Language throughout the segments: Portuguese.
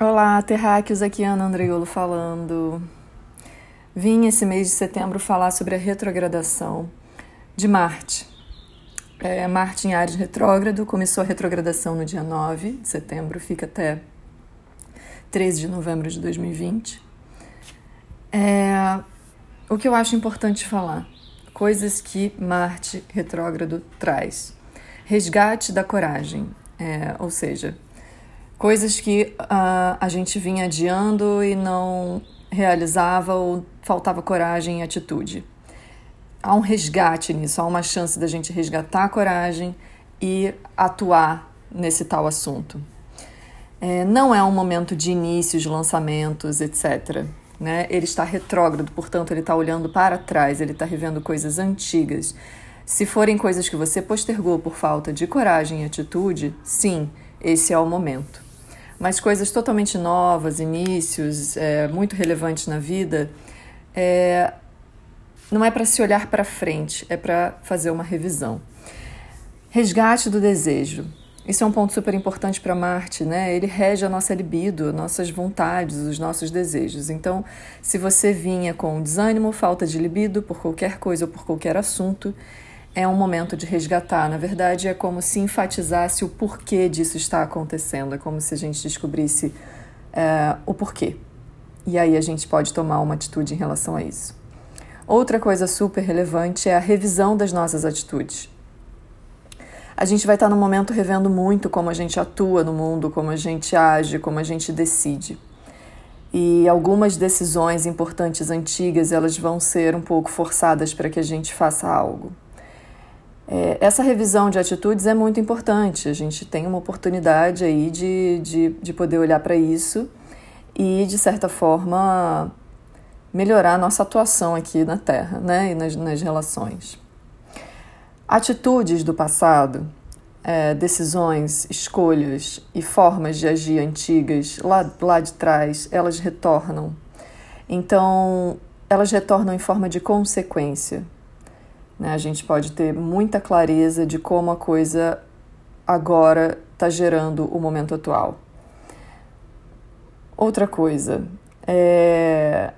Olá, terráqueos, aqui é Ana Andreiolo falando. Vim esse mês de setembro falar sobre a retrogradação de Marte. É, Marte em Ares retrógrado, começou a retrogradação no dia 9 de setembro, fica até 13 de novembro de 2020. É, o que eu acho importante falar, coisas que Marte retrógrado traz. Resgate da coragem, é, ou seja, coisas que uh, a gente vinha adiando e não realizava ou faltava coragem e atitude. Há um resgate nisso, há uma chance da gente resgatar a coragem e atuar nesse tal assunto. É, não é um momento de inícios, lançamentos, etc. Né? Ele está retrógrado, portanto, ele está olhando para trás, ele está revendo coisas antigas. Se forem coisas que você postergou por falta de coragem e atitude, sim, esse é o momento mas coisas totalmente novas, inícios, é, muito relevantes na vida, é, não é para se olhar para frente, é para fazer uma revisão. Resgate do desejo. Isso é um ponto super importante para Marte, né? Ele rege a nossa libido, nossas vontades, os nossos desejos. Então, se você vinha com desânimo, falta de libido por qualquer coisa ou por qualquer assunto, é um momento de resgatar. Na verdade, é como se enfatizasse o porquê disso está acontecendo. É como se a gente descobrisse é, o porquê. E aí a gente pode tomar uma atitude em relação a isso. Outra coisa super relevante é a revisão das nossas atitudes. A gente vai estar no momento revendo muito como a gente atua no mundo, como a gente age, como a gente decide. E algumas decisões importantes antigas, elas vão ser um pouco forçadas para que a gente faça algo. É, essa revisão de atitudes é muito importante. A gente tem uma oportunidade aí de, de, de poder olhar para isso e, de certa forma, melhorar a nossa atuação aqui na Terra né? e nas, nas relações. Atitudes do passado, é, decisões, escolhas e formas de agir antigas lá, lá de trás, elas retornam. Então, elas retornam em forma de consequência. Né? A gente pode ter muita clareza de como a coisa agora está gerando o momento atual. Outra coisa, é...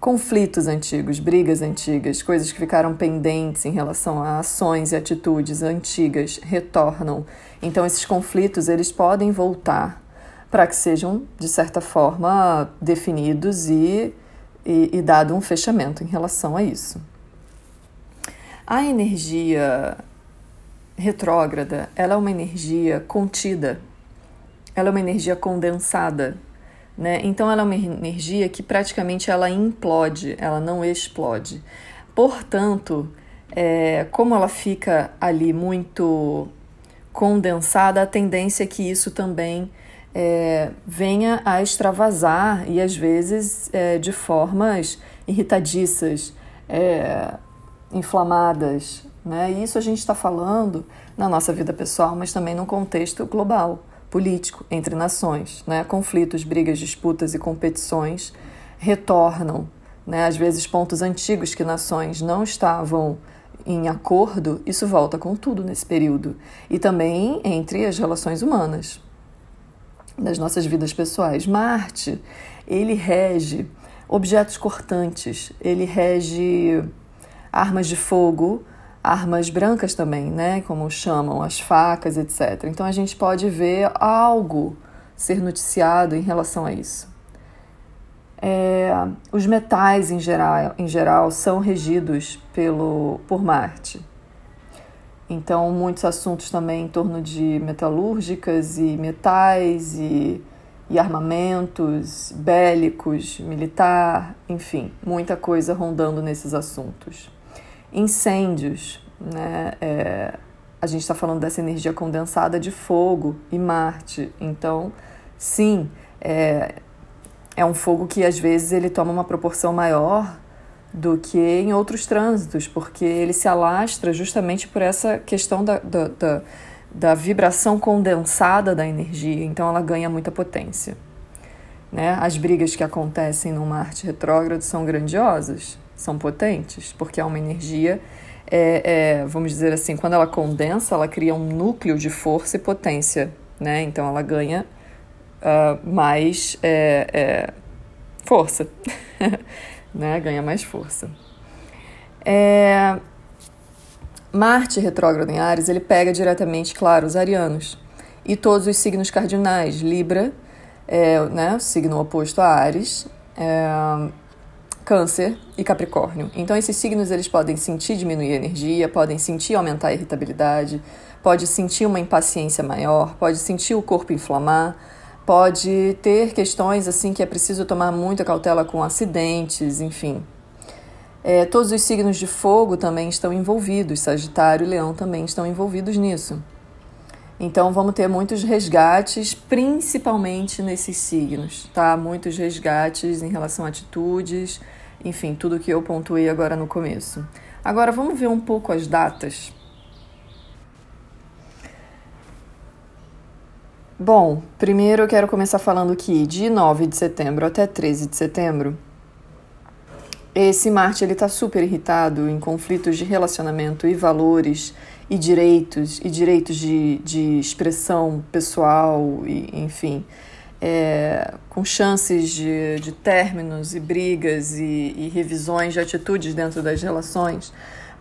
conflitos antigos, brigas antigas, coisas que ficaram pendentes em relação a ações e atitudes antigas retornam. Então esses conflitos eles podem voltar para que sejam de certa forma definidos e, e, e dado um fechamento em relação a isso. A energia retrógrada, ela é uma energia contida, ela é uma energia condensada, né? Então ela é uma energia que praticamente ela implode, ela não explode. Portanto, é, como ela fica ali muito condensada, a tendência é que isso também é, venha a extravasar e às vezes é, de formas irritadiças, é, inflamadas. Né? E isso a gente está falando na nossa vida pessoal, mas também no contexto global, político, entre nações. Né? Conflitos, brigas, disputas e competições retornam. Né? Às vezes, pontos antigos que nações não estavam em acordo, isso volta com tudo nesse período. E também entre as relações humanas, nas nossas vidas pessoais. Marte, ele rege objetos cortantes, ele rege armas de fogo, armas brancas também, né? Como chamam, as facas, etc. Então a gente pode ver algo ser noticiado em relação a isso. É, os metais em geral, em geral são regidos pelo, por Marte. Então, muitos assuntos também em torno de metalúrgicas e metais e, e armamentos bélicos, militar, enfim, muita coisa rondando nesses assuntos incêndios, né? É, a gente está falando dessa energia condensada de fogo e Marte. Então, sim, é, é um fogo que às vezes ele toma uma proporção maior do que em outros trânsitos, porque ele se alastra justamente por essa questão da, da, da, da vibração condensada da energia, então ela ganha muita potência. Né? As brigas que acontecem no Marte retrógrado são grandiosas, são potentes, porque é uma energia, é, é, vamos dizer assim, quando ela condensa, ela cria um núcleo de força e potência, né? Então ela ganha uh, mais é, é, força, né? ganha mais força. É... Marte retrógrado em Ares, ele pega diretamente, claro, os arianos e todos os signos cardinais, Libra, é, né, o signo oposto a Ares, Câncer e Capricórnio. Então esses signos eles podem sentir diminuir a energia, podem sentir aumentar a irritabilidade, pode sentir uma impaciência maior, pode sentir o corpo inflamar, pode ter questões assim que é preciso tomar muita cautela com acidentes, enfim. É, todos os signos de fogo também estão envolvidos, Sagitário e Leão também estão envolvidos nisso. Então vamos ter muitos resgates, principalmente nesses signos, tá? Muitos resgates em relação a atitudes, enfim, tudo que eu pontuei agora no começo. Agora vamos ver um pouco as datas. Bom, primeiro eu quero começar falando que de 9 de setembro até 13 de setembro esse Marte ele está super irritado em conflitos de relacionamento e valores e direitos e direitos de, de expressão pessoal e enfim é, com chances de, de términos e brigas e, e revisões de atitudes dentro das relações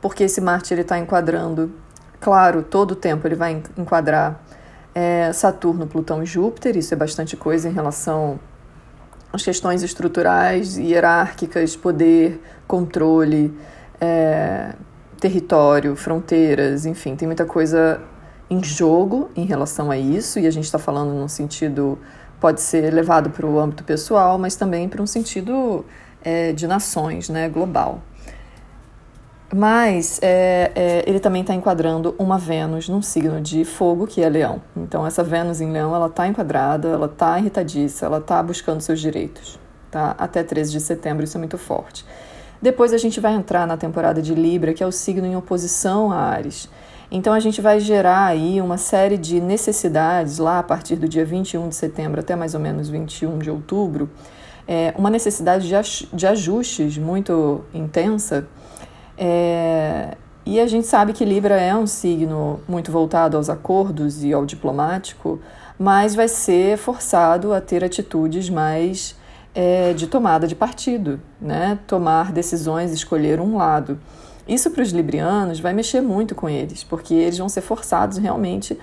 porque esse Marte ele está enquadrando claro todo o tempo ele vai enquadrar é, Saturno Plutão e Júpiter isso é bastante coisa em relação as questões estruturais, hierárquicas, poder, controle, é, território, fronteiras, enfim, tem muita coisa em jogo em relação a isso, e a gente está falando num sentido, pode ser levado para o âmbito pessoal, mas também para um sentido é, de nações, né, global. Mas é, é, ele também está enquadrando uma Vênus num signo de fogo, que é leão. Então, essa Vênus em leão, ela está enquadrada, ela está irritadiça, ela está buscando seus direitos. Tá? Até 13 de setembro, isso é muito forte. Depois a gente vai entrar na temporada de Libra, que é o signo em oposição a Ares. Então, a gente vai gerar aí uma série de necessidades lá a partir do dia 21 de setembro até mais ou menos 21 de outubro. É, uma necessidade de ajustes muito intensa é, e a gente sabe que Libra é um signo muito voltado aos acordos e ao diplomático, mas vai ser forçado a ter atitudes mais é, de tomada de partido, né? tomar decisões, escolher um lado. Isso para os librianos vai mexer muito com eles, porque eles vão ser forçados realmente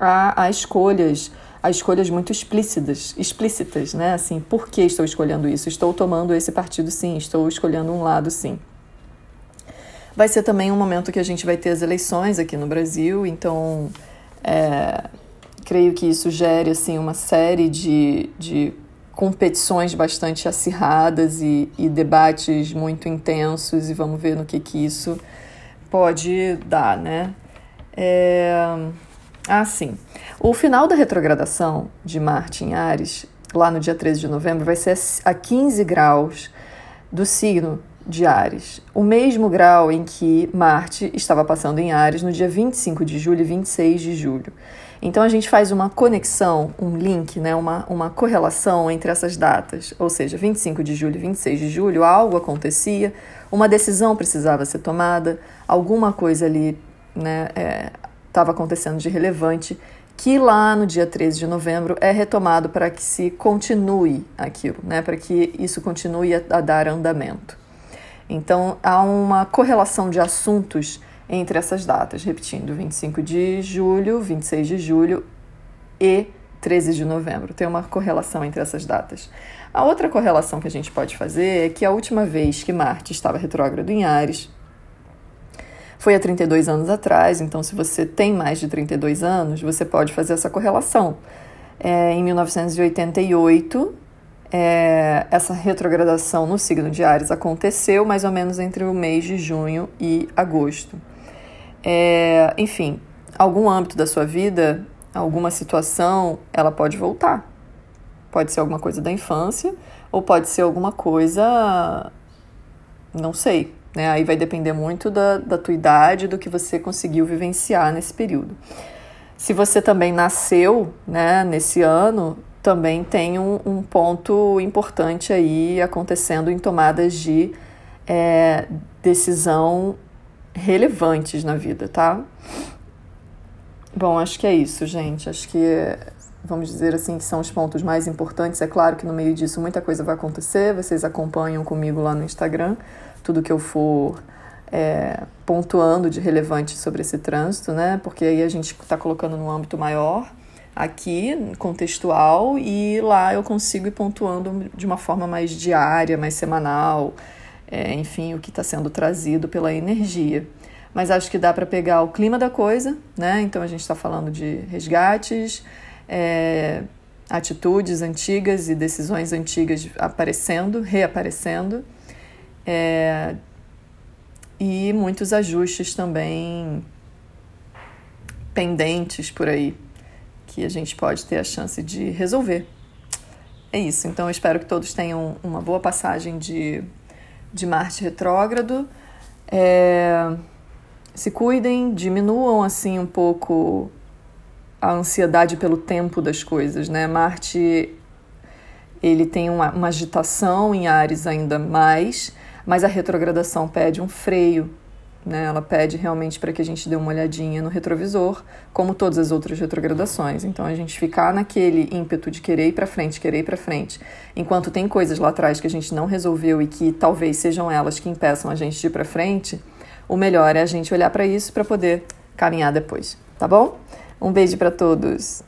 a, a escolhas, a escolhas muito explícitas, explícitas, né? Assim, por que estou escolhendo isso? Estou tomando esse partido sim, estou escolhendo um lado sim. Vai ser também um momento que a gente vai ter as eleições aqui no Brasil, então é, creio que isso gere assim, uma série de, de competições bastante acirradas e, e debates muito intensos, e vamos ver no que, que isso pode dar, né? É... Ah, sim. O final da retrogradação de Marte em Ares, lá no dia 13 de novembro, vai ser a 15 graus do signo de Ares, o mesmo grau em que Marte estava passando em Ares no dia 25 de julho e 26 de julho. Então a gente faz uma conexão, um link, né, uma, uma correlação entre essas datas, ou seja, 25 de julho e 26 de julho, algo acontecia, uma decisão precisava ser tomada, alguma coisa ali estava é, acontecendo de relevante, que lá no dia 13 de novembro é retomado para que se continue aquilo, né, para que isso continue a, a dar andamento. Então há uma correlação de assuntos entre essas datas, repetindo, 25 de julho, 26 de julho e 13 de novembro. Tem uma correlação entre essas datas. A outra correlação que a gente pode fazer é que a última vez que Marte estava retrógrado em Ares foi há 32 anos atrás, então se você tem mais de 32 anos, você pode fazer essa correlação. É, em 1988, é, essa retrogradação no signo de Ares aconteceu mais ou menos entre o mês de junho e agosto. É, enfim, algum âmbito da sua vida, alguma situação, ela pode voltar. Pode ser alguma coisa da infância ou pode ser alguma coisa, não sei, né? Aí vai depender muito da, da tua idade, do que você conseguiu vivenciar nesse período. Se você também nasceu né, nesse ano, também tem um, um ponto importante aí acontecendo em tomadas de é, decisão relevantes na vida, tá? Bom, acho que é isso, gente. Acho que vamos dizer assim, que são os pontos mais importantes. É claro que no meio disso muita coisa vai acontecer, vocês acompanham comigo lá no Instagram, tudo que eu for é, pontuando de relevante sobre esse trânsito, né? Porque aí a gente está colocando no âmbito maior aqui, contextual, e lá eu consigo ir pontuando de uma forma mais diária, mais semanal, é, enfim, o que está sendo trazido pela energia. Mas acho que dá para pegar o clima da coisa, né? Então a gente está falando de resgates, é, atitudes antigas e decisões antigas aparecendo, reaparecendo, é, e muitos ajustes também pendentes por aí que a gente pode ter a chance de resolver. É isso, então eu espero que todos tenham uma boa passagem de, de Marte retrógrado. É, se cuidem, diminuam assim um pouco a ansiedade pelo tempo das coisas, né? Marte ele tem uma, uma agitação em Ares ainda mais, mas a retrogradação pede um freio, né? Ela pede realmente para que a gente dê uma olhadinha no retrovisor, como todas as outras retrogradações. Então a gente ficar naquele ímpeto de querer ir para frente, querer ir para frente, enquanto tem coisas lá atrás que a gente não resolveu e que talvez sejam elas que impeçam a gente de ir para frente, o melhor é a gente olhar para isso para poder caminhar depois, tá bom? Um beijo para todos.